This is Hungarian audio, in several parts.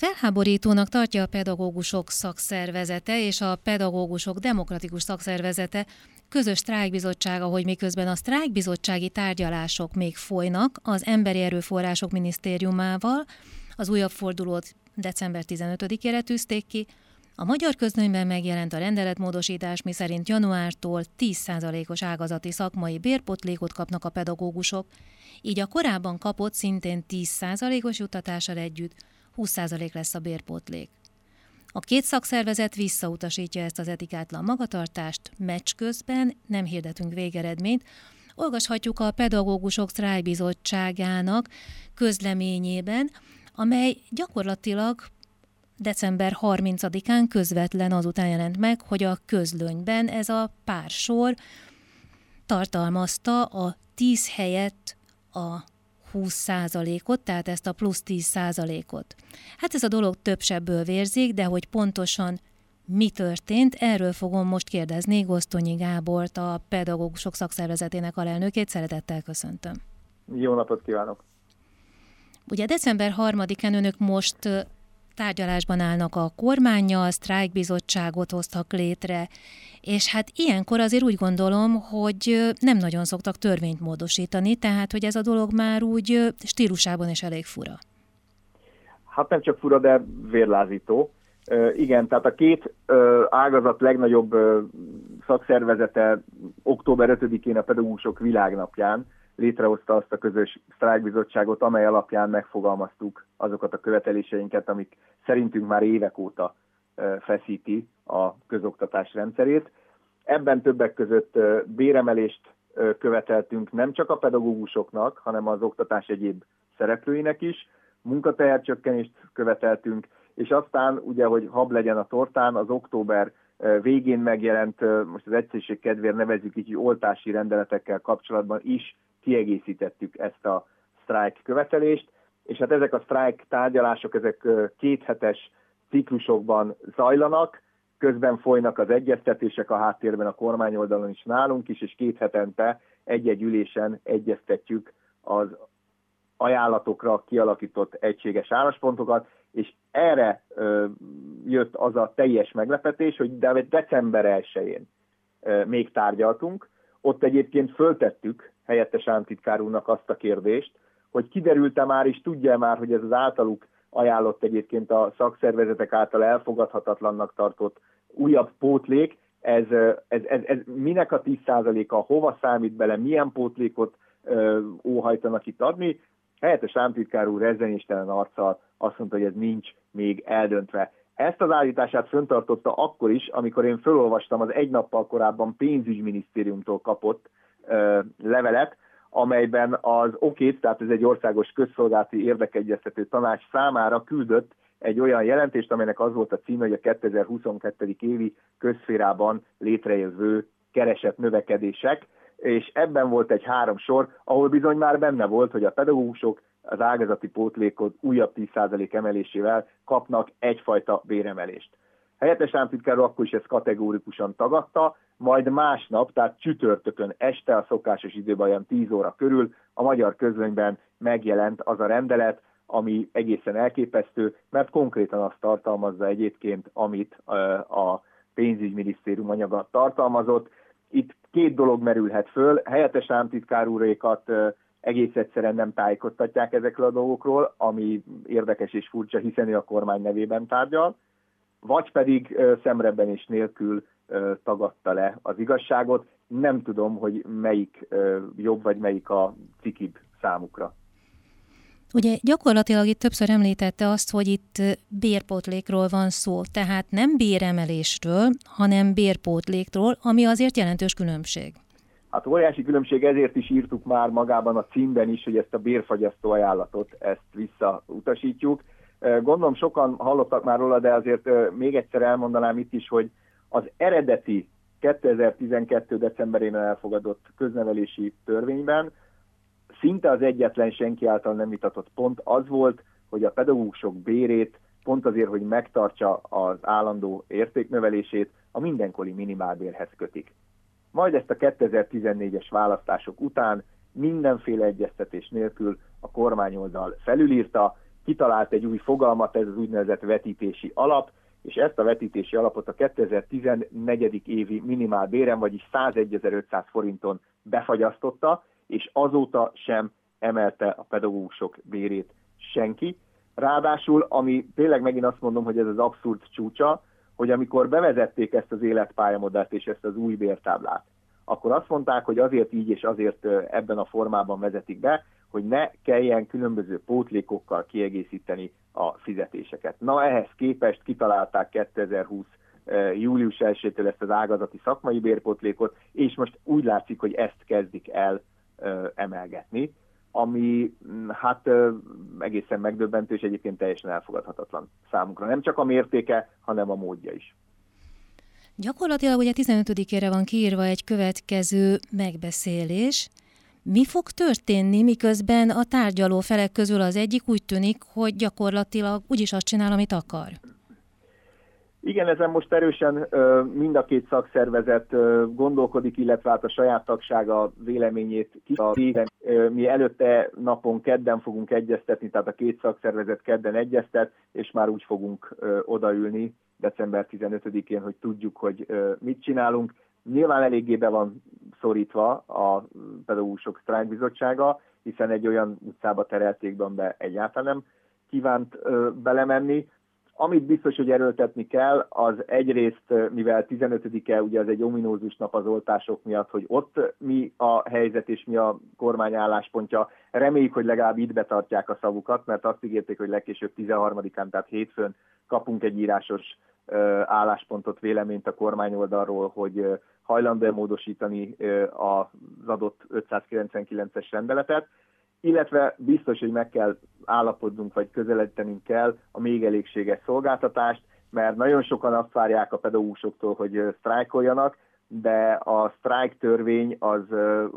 Felháborítónak tartja a pedagógusok szakszervezete és a pedagógusok demokratikus szakszervezete. Közös sztrájkbizottsága, hogy miközben a sztrájkbizottsági tárgyalások még folynak az Emberi Erőforrások Minisztériumával, az újabb fordulót december 15-ére tűzték ki, a magyar közlönyben megjelent a rendeletmódosítás, miszerint januártól 10%-os ágazati szakmai bérpotlékot kapnak a pedagógusok, így a korábban kapott szintén 10%-os juttatással együtt 20% lesz a bérpótlék. A két szakszervezet visszautasítja ezt az etikátlan magatartást, meccs közben nem hirdetünk végeredményt, olvashatjuk a Pedagógusok Sztrájbizottságának közleményében, amely gyakorlatilag december 30-án közvetlen azután jelent meg, hogy a közlönyben ez a pár sor tartalmazta a 10 helyett a 20%-ot, tehát ezt a plusz 10%-ot. Hát ez a dolog több sebből vérzik, de hogy pontosan mi történt, erről fogom most kérdezni Gosztonyi Gábort, a Pedagógusok Szakszervezetének alelnökét. Szeretettel köszöntöm. Jó napot kívánok! Ugye december 3-án önök most tárgyalásban állnak a kormányjal, sztrájkbizottságot hoztak létre, és hát ilyenkor azért úgy gondolom, hogy nem nagyon szoktak törvényt módosítani, tehát hogy ez a dolog már úgy stílusában is elég fura. Hát nem csak fura, de vérlázító. Igen, tehát a két ágazat legnagyobb szakszervezete október 5-én a pedagógusok világnapján létrehozta azt a közös sztrájkbizottságot, amely alapján megfogalmaztuk azokat a követeléseinket, amik szerintünk már évek óta feszíti a közoktatás rendszerét. Ebben többek között béremelést követeltünk nem csak a pedagógusoknak, hanem az oktatás egyéb szereplőinek is, munkatehercsökkenést követeltünk, és aztán ugye, hogy hab legyen a tortán, az október végén megjelent, most az egyszerűség kedvéért nevezzük így, oltási rendeletekkel kapcsolatban is kiegészítettük ezt a sztrájk követelést, és hát ezek a sztrájk tárgyalások, ezek kéthetes ciklusokban zajlanak, közben folynak az egyeztetések a háttérben a kormányoldalon is nálunk is, és két hetente egy-egy ülésen egyeztetjük az ajánlatokra kialakított egységes álláspontokat, és erre ö, jött az a teljes meglepetés, hogy de december 1-én még tárgyaltunk, ott egyébként föltettük helyettes államtitkár úrnak azt a kérdést, hogy kiderült-e már és tudja már, hogy ez az általuk ajánlott egyébként a szakszervezetek által elfogadhatatlannak tartott újabb pótlék, ez, ez, ez, ez minek a 10%-a, hova számít bele, milyen pótlékot ö, óhajtanak itt adni. Helyettes államtitkár úr rezzenéstelen arccal azt mondta, hogy ez nincs még eldöntve. Ezt az állítását föntartotta akkor is, amikor én felolvastam az egy nappal korábban pénzügyminisztériumtól kapott levelet, amelyben az OKÉT, tehát ez egy országos közszolgálati érdekegyeztető tanács számára küldött egy olyan jelentést, amelynek az volt a címe, hogy a 2022. évi közszférában létrejövő keresett növekedések, és ebben volt egy három sor, ahol bizony már benne volt, hogy a pedagógusok az ágazati pótlékot újabb 10% emelésével kapnak egyfajta béremelést. Helyettes államtitkár akkor is ezt kategórikusan tagadta, majd másnap, tehát csütörtökön este a szokásos időben olyan 10 óra körül a magyar közönyben megjelent az a rendelet, ami egészen elképesztő, mert konkrétan azt tartalmazza egyébként, amit a pénzügyminisztérium anyaga tartalmazott. Itt két dolog merülhet föl, helyettes államtitkár úrékat egész egyszerűen nem tájékoztatják ezekről a dolgokról, ami érdekes és furcsa, hiszen ő a kormány nevében tárgyal, vagy pedig szemrebbenés nélkül tagadta le az igazságot. Nem tudom, hogy melyik jobb, vagy melyik a cikibb számukra. Ugye gyakorlatilag itt többször említette azt, hogy itt bérpótlékról van szó, tehát nem béremelésről, hanem bérpótlékról, ami azért jelentős különbség. Hát óriási különbség, ezért is írtuk már magában a címben is, hogy ezt a bérfagyasztó ajánlatot, ezt visszautasítjuk. Gondolom sokan hallottak már róla, de azért még egyszer elmondanám itt is, hogy az eredeti 2012. decemberében elfogadott köznevelési törvényben szinte az egyetlen senki által nem vitatott pont az volt, hogy a pedagógusok bérét pont azért, hogy megtartsa az állandó értéknövelését, a mindenkori minimálbérhez kötik. Majd ezt a 2014-es választások után mindenféle egyeztetés nélkül a kormányoldal felülírta, kitalált egy új fogalmat, ez az úgynevezett vetítési alap, és ezt a vetítési alapot a 2014. évi minimál béren, vagyis 101.500 forinton befagyasztotta, és azóta sem emelte a pedagógusok bérét senki. Ráadásul, ami tényleg megint azt mondom, hogy ez az abszurd csúcsa, hogy amikor bevezették ezt az életpályamodellt és ezt az új bértáblát, akkor azt mondták, hogy azért így és azért ebben a formában vezetik be, hogy ne kelljen különböző pótlékokkal kiegészíteni a fizetéseket. Na ehhez képest kitalálták 2020 július 1-től ezt az ágazati szakmai bérpótlékot, és most úgy látszik, hogy ezt kezdik el emelgetni, ami mm, hát egészen megdöbbentő, és egyébként teljesen elfogadhatatlan számunkra. Nem csak a mértéke, hanem a módja is. Gyakorlatilag ugye 15-ére van kiírva egy következő megbeszélés. Mi fog történni, miközben a tárgyaló felek közül az egyik úgy tűnik, hogy gyakorlatilag úgyis azt csinál, amit akar? Igen, ezen most erősen mind a két szakszervezet gondolkodik, illetve hát a saját tagsága véleményét ki. Mi előtte napon kedden fogunk egyeztetni, tehát a két szakszervezet kedden egyeztet, és már úgy fogunk odaülni december 15-én, hogy tudjuk, hogy mit csinálunk. Nyilván eléggé be van szorítva a pedagógusok sztrájkbizottsága, hiszen egy olyan utcába terelték be egyáltalán nem kívánt belemenni. Amit biztos, hogy erőltetni kell, az egyrészt, mivel 15-e ugye az egy ominózus nap az oltások miatt, hogy ott mi a helyzet és mi a kormány álláspontja. Reméljük, hogy legalább itt betartják a szavukat, mert azt ígérték, hogy legkésőbb 13-án, tehát hétfőn kapunk egy írásos álláspontot, véleményt a kormány oldalról, hogy hajlandó módosítani az adott 599-es rendeletet illetve biztos, hogy meg kell állapodnunk, vagy közeledtenünk kell a még elégséges szolgáltatást, mert nagyon sokan azt várják a pedagógusoktól, hogy sztrájkoljanak, de a sztrájk törvény az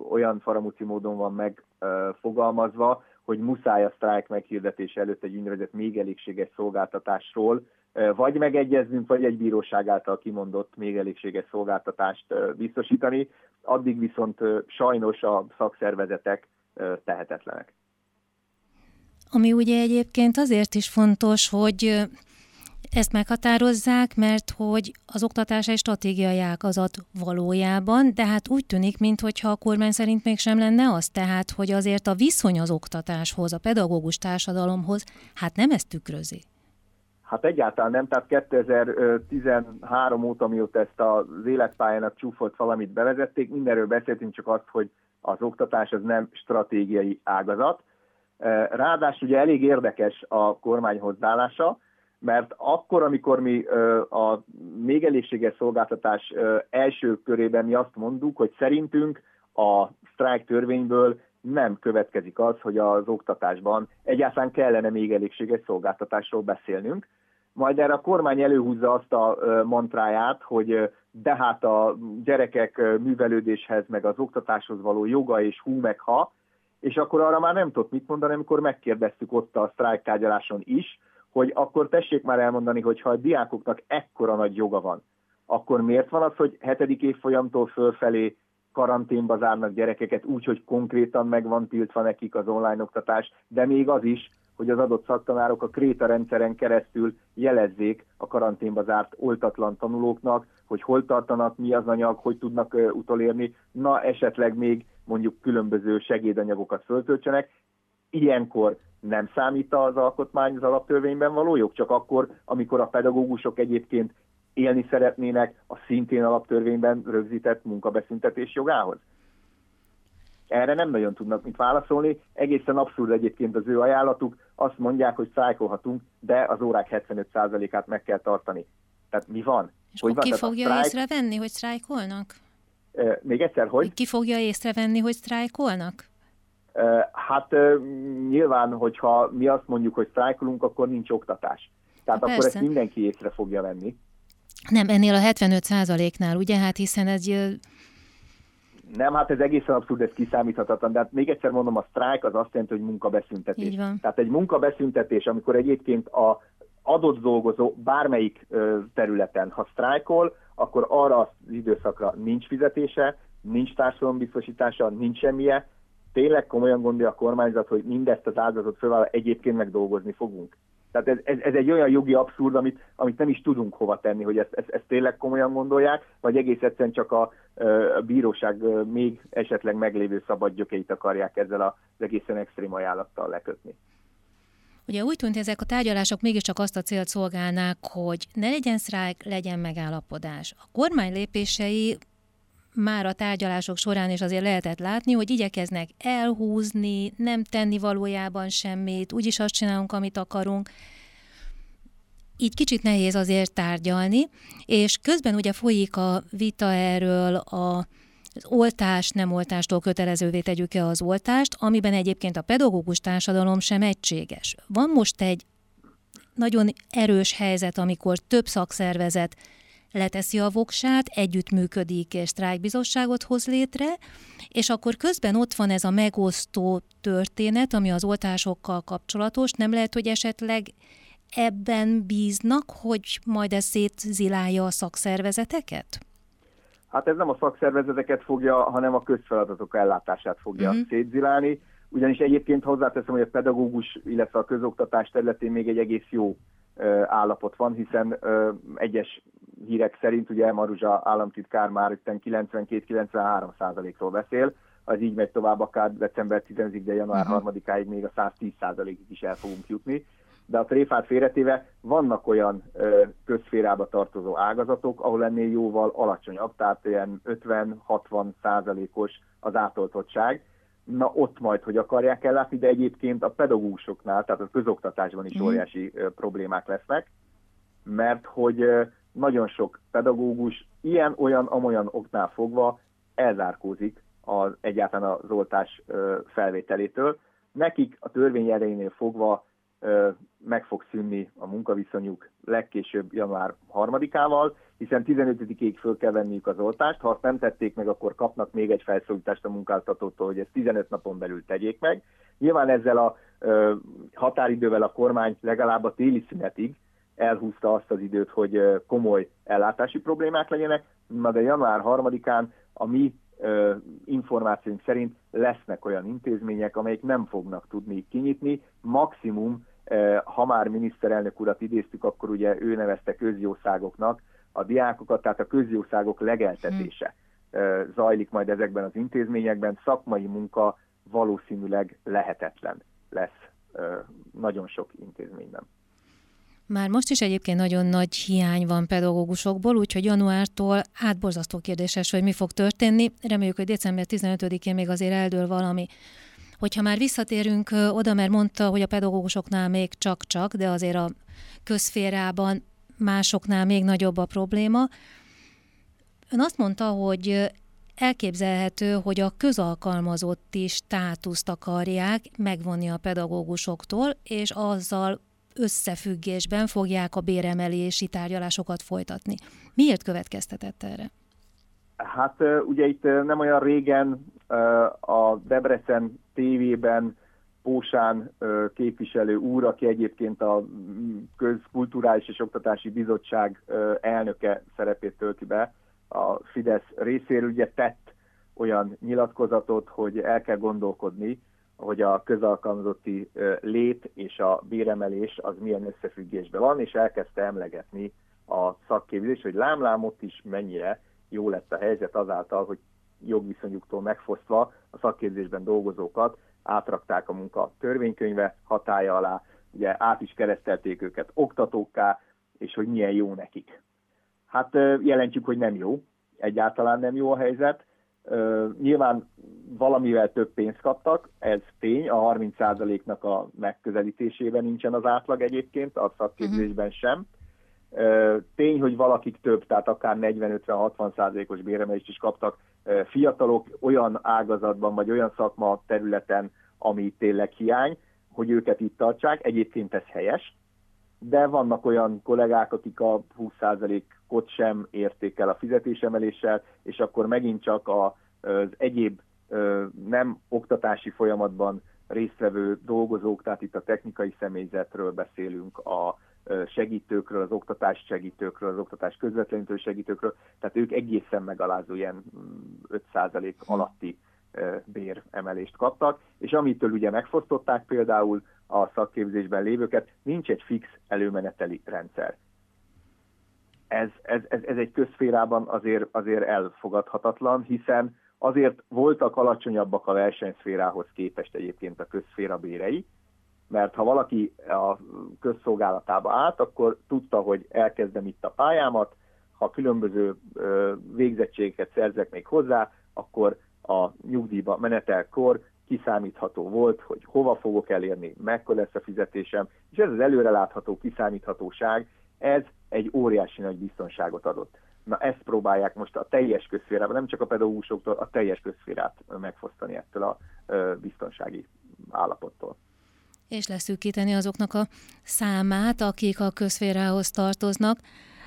olyan faramuci módon van megfogalmazva, hogy muszáj a sztrájk meghirdetése előtt egy úgynevezett még elégséges szolgáltatásról vagy megegyeznünk, vagy egy bíróság által kimondott még elégséges szolgáltatást biztosítani. Addig viszont sajnos a szakszervezetek tehetetlenek. Ami ugye egyébként azért is fontos, hogy ezt meghatározzák, mert hogy az oktatás egy stratégiai ágazat valójában, de hát úgy tűnik, mintha a kormány szerint mégsem lenne az, tehát hogy azért a viszony az oktatáshoz, a pedagógus társadalomhoz, hát nem ezt tükrözi. Hát egyáltalán nem, tehát 2013 óta, mióta ezt az életpályának csúfolt valamit bevezették, mindenről beszéltünk, csak azt, hogy az oktatás az nem stratégiai ágazat. Ráadásul ugye elég érdekes a kormány hozzáállása, mert akkor, amikor mi a még elégséges szolgáltatás első körében mi azt mondjuk, hogy szerintünk a sztrájk törvényből nem következik az, hogy az oktatásban egyáltalán kellene még elégséges szolgáltatásról beszélnünk. Majd erre a kormány előhúzza azt a mantráját, hogy de hát a gyerekek művelődéshez, meg az oktatáshoz való joga és hú meg ha, és akkor arra már nem tudott mit mondani, amikor megkérdeztük ott a sztrájktárgyaláson is, hogy akkor tessék már elmondani, hogy ha a diákoknak ekkora nagy joga van, akkor miért van az, hogy hetedik évfolyamtól fölfelé karanténba zárnak gyerekeket úgy, hogy konkrétan meg van tiltva nekik az online oktatás, de még az is, hogy az adott szaktanárok a Kréta rendszeren keresztül jelezzék a karanténba zárt oltatlan tanulóknak, hogy hol tartanak, mi az anyag, hogy tudnak utolérni, na esetleg még mondjuk különböző segédanyagokat föltöltsenek. Ilyenkor nem számít az alkotmány az alaptörvényben való jog, csak akkor, amikor a pedagógusok egyébként élni szeretnének a szintén alaptörvényben rögzített munkabeszüntetés jogához? Erre nem nagyon tudnak mit válaszolni. Egészen abszurd egyébként az ő ajánlatuk. Azt mondják, hogy szájkolhatunk, de az órák 75%-át meg kell tartani. Tehát mi van? És hogy ki van? fogja sztrájk... észrevenni, hogy sztrájkolnak? E, még egyszer, hogy? Ki fogja észrevenni, hogy sztrájkolnak? E, hát e, nyilván, hogyha mi azt mondjuk, hogy sztrájkolunk, akkor nincs oktatás. Tehát Persze. akkor ezt mindenki észre fogja venni. Nem, ennél a 75 nál ugye? Hát hiszen ez nem, hát ez egészen abszurd, ez kiszámíthatatlan, de hát még egyszer mondom, a sztrájk az azt jelenti, hogy munkabeszüntetés. Így van. Tehát egy munkabeszüntetés, amikor egyébként a adott dolgozó bármelyik területen, ha sztrájkol, akkor arra az időszakra nincs fizetése, nincs társadalombiztosítása, nincs semmije, tényleg komolyan gondolja a kormányzat, hogy mindezt az áldozatot fölvállal, egyébként meg dolgozni fogunk. Tehát ez, ez, ez egy olyan jogi abszurd, amit, amit nem is tudunk hova tenni, hogy ezt, ezt, ezt tényleg komolyan gondolják, vagy egész egyszerűen csak a, a bíróság még esetleg meglévő szabadgyökeit akarják ezzel az egészen extrém ajánlattal lekötni. Ugye úgy tűnt, ezek a tárgyalások mégiscsak azt a célt szolgálnák, hogy ne legyen sztrájk, legyen megállapodás. A kormány lépései már a tárgyalások során is azért lehetett látni, hogy igyekeznek elhúzni, nem tenni valójában semmit, úgyis azt csinálunk, amit akarunk. Így kicsit nehéz azért tárgyalni, és közben ugye folyik a vita erről a az oltás, nem oltástól kötelezővé tegyük-e az oltást, amiben egyébként a pedagógus társadalom sem egységes. Van most egy nagyon erős helyzet, amikor több szakszervezet leteszi a voksát, együttműködik sztrájkbizottságot hoz létre, és akkor közben ott van ez a megosztó történet, ami az oltásokkal kapcsolatos. Nem lehet, hogy esetleg ebben bíznak, hogy majd ez szétzilálja a szakszervezeteket? Hát ez nem a szakszervezeteket fogja, hanem a közfeladatok ellátását fogja uh-huh. szétzilálni, ugyanis egyébként hozzáteszem, hogy a pedagógus, illetve a közoktatás területén még egy egész jó állapot van, hiszen egyes hírek szerint ugye Maruzsa államtitkár már 92-93 százalékról beszél, az így megy tovább akár december 10-ig, de január uh-huh. 3-áig még a 110 százalékig is el fogunk jutni. De a tréfát félretéve vannak olyan ö, közférába tartozó ágazatok, ahol ennél jóval alacsonyabb, tehát ilyen 50-60 százalékos az átoltottság, na ott majd, hogy akarják ellátni, de egyébként a pedagógusoknál, tehát a közoktatásban is mm. óriási ö, problémák lesznek, mert hogy nagyon sok pedagógus ilyen-olyan, amolyan oknál fogva elzárkózik az, egyáltalán az oltás felvételétől. Nekik a törvény erejénél fogva meg fog szűnni a munkaviszonyuk legkésőbb január 3-ával, hiszen 15-ig föl kell venniük az oltást, ha azt nem tették meg, akkor kapnak még egy felszólítást a munkáltatótól, hogy ezt 15 napon belül tegyék meg. Nyilván ezzel a határidővel a kormány legalább a téli szünetig elhúzta azt az időt, hogy komoly ellátási problémák legyenek, na de január 3-án a mi információink szerint lesznek olyan intézmények, amelyek nem fognak tudni kinyitni, maximum, ha már miniszterelnök urat idéztük, akkor ugye ő nevezte közjószágoknak a diákokat, tehát a közjószágok legeltetése ö, zajlik majd ezekben az intézményekben, szakmai munka valószínűleg lehetetlen lesz nagyon sok intézményben. Már most is egyébként nagyon nagy hiány van pedagógusokból, úgyhogy januártól átborzasztó kérdéses, hogy mi fog történni. Reméljük, hogy december 15-én még azért eldől valami. Hogyha már visszatérünk oda, mert mondta, hogy a pedagógusoknál még csak-csak, de azért a közférában másoknál még nagyobb a probléma. Ön azt mondta, hogy elképzelhető, hogy a közalkalmazotti státuszt akarják megvonni a pedagógusoktól, és azzal összefüggésben fogják a béremelési tárgyalásokat folytatni. Miért következtetett erre? Hát ugye itt nem olyan régen a Debrecen tévében Pósán képviselő úr, aki egyébként a Közkulturális és Oktatási Bizottság elnöke szerepét tölti be a Fidesz részéről, ugye tett olyan nyilatkozatot, hogy el kell gondolkodni hogy a közalkalmazotti lét és a béremelés az milyen összefüggésben van, és elkezdte emlegetni a szakképzés, hogy lámlám ott is mennyire jó lett a helyzet azáltal, hogy jogviszonyuktól megfosztva a szakképzésben dolgozókat átrakták a munka törvénykönyve hatája alá, ugye át is keresztelték őket oktatókká, és hogy milyen jó nekik. Hát jelentjük, hogy nem jó, egyáltalán nem jó a helyzet, nyilván valamivel több pénzt kaptak, ez tény, a 30%-nak a megközelítésében nincsen az átlag egyébként, a szakképzésben uh-huh. sem. tény, hogy valakik több, tehát akár 40-50-60%-os béremelést is kaptak fiatalok olyan ágazatban, vagy olyan szakma területen, ami tényleg hiány, hogy őket itt tartsák. Egyébként ez helyes, de vannak olyan kollégák, akik a 20%-ot sem érték el a fizetésemeléssel, és akkor megint csak az egyéb nem oktatási folyamatban résztvevő dolgozók, tehát itt a technikai személyzetről beszélünk, a segítőkről, az oktatás segítőkről, az oktatás közvetlenítő segítőkről, tehát ők egészen megalázó ilyen 5% mm, alatti béremelést kaptak, és amitől ugye megfosztották például a szakképzésben lévőket, nincs egy fix előmeneteli rendszer. Ez, ez, ez, ez egy közférában azért, azért elfogadhatatlan, hiszen azért voltak alacsonyabbak a versenyszférához képest egyébként a közszféra bérei, mert ha valaki a közszolgálatába állt, akkor tudta, hogy elkezdem itt a pályámat, ha különböző végzettségeket szerzek még hozzá, akkor a nyugdíjba menetelkor kiszámítható volt, hogy hova fogok elérni, mekkora lesz a fizetésem, és ez az előrelátható kiszámíthatóság, ez egy óriási nagy biztonságot adott. Na ezt próbálják most a teljes közférában, nem csak a pedagógusoktól, a teljes közférát megfosztani ettől a biztonsági állapottól és leszűkíteni azoknak a számát, akik a közférához tartoznak.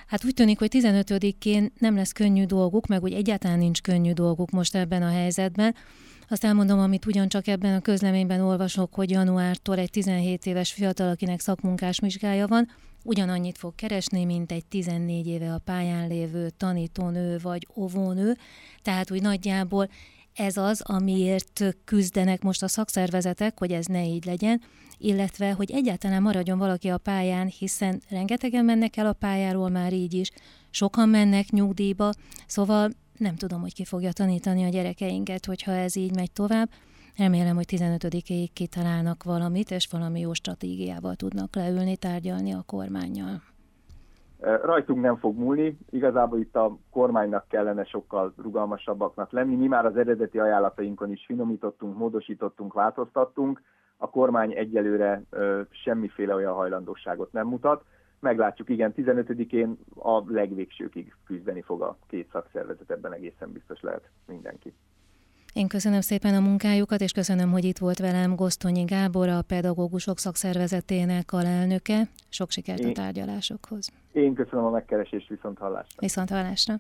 Hát úgy tűnik, hogy 15-én nem lesz könnyű dolguk, meg úgy egyáltalán nincs könnyű dolguk most ebben a helyzetben. Azt elmondom, amit ugyancsak ebben a közleményben olvasok, hogy januártól egy 17 éves fiatal, akinek szakmunkás vizsgája van, ugyanannyit fog keresni, mint egy 14 éve a pályán lévő tanítónő vagy óvónő, tehát úgy nagyjából ez az, amiért küzdenek most a szakszervezetek, hogy ez ne így legyen, illetve, hogy egyáltalán maradjon valaki a pályán, hiszen rengetegen mennek el a pályáról már így is, sokan mennek nyugdíjba, szóval nem tudom, hogy ki fogja tanítani a gyerekeinket, hogyha ez így megy tovább. Remélem, hogy 15-ig kitalálnak valamit, és valami jó stratégiával tudnak leülni, tárgyalni a kormányjal. Rajtunk nem fog múlni, igazából itt a kormánynak kellene sokkal rugalmasabbaknak lenni. Mi már az eredeti ajánlatainkon is finomítottunk, módosítottunk, változtattunk. A kormány egyelőre semmiféle olyan hajlandóságot nem mutat. Meglátjuk, igen, 15-én a legvégsőkig küzdeni fog a két szakszervezet, ebben egészen biztos lehet mindenki. Én köszönöm szépen a munkájukat, és köszönöm, hogy itt volt velem Gosztonyi Gábor, a Pedagógusok Szakszervezetének alelnöke. Sok sikert a tárgyalásokhoz. Én köszönöm a megkeresést, viszont hallásra. Viszont hallásra.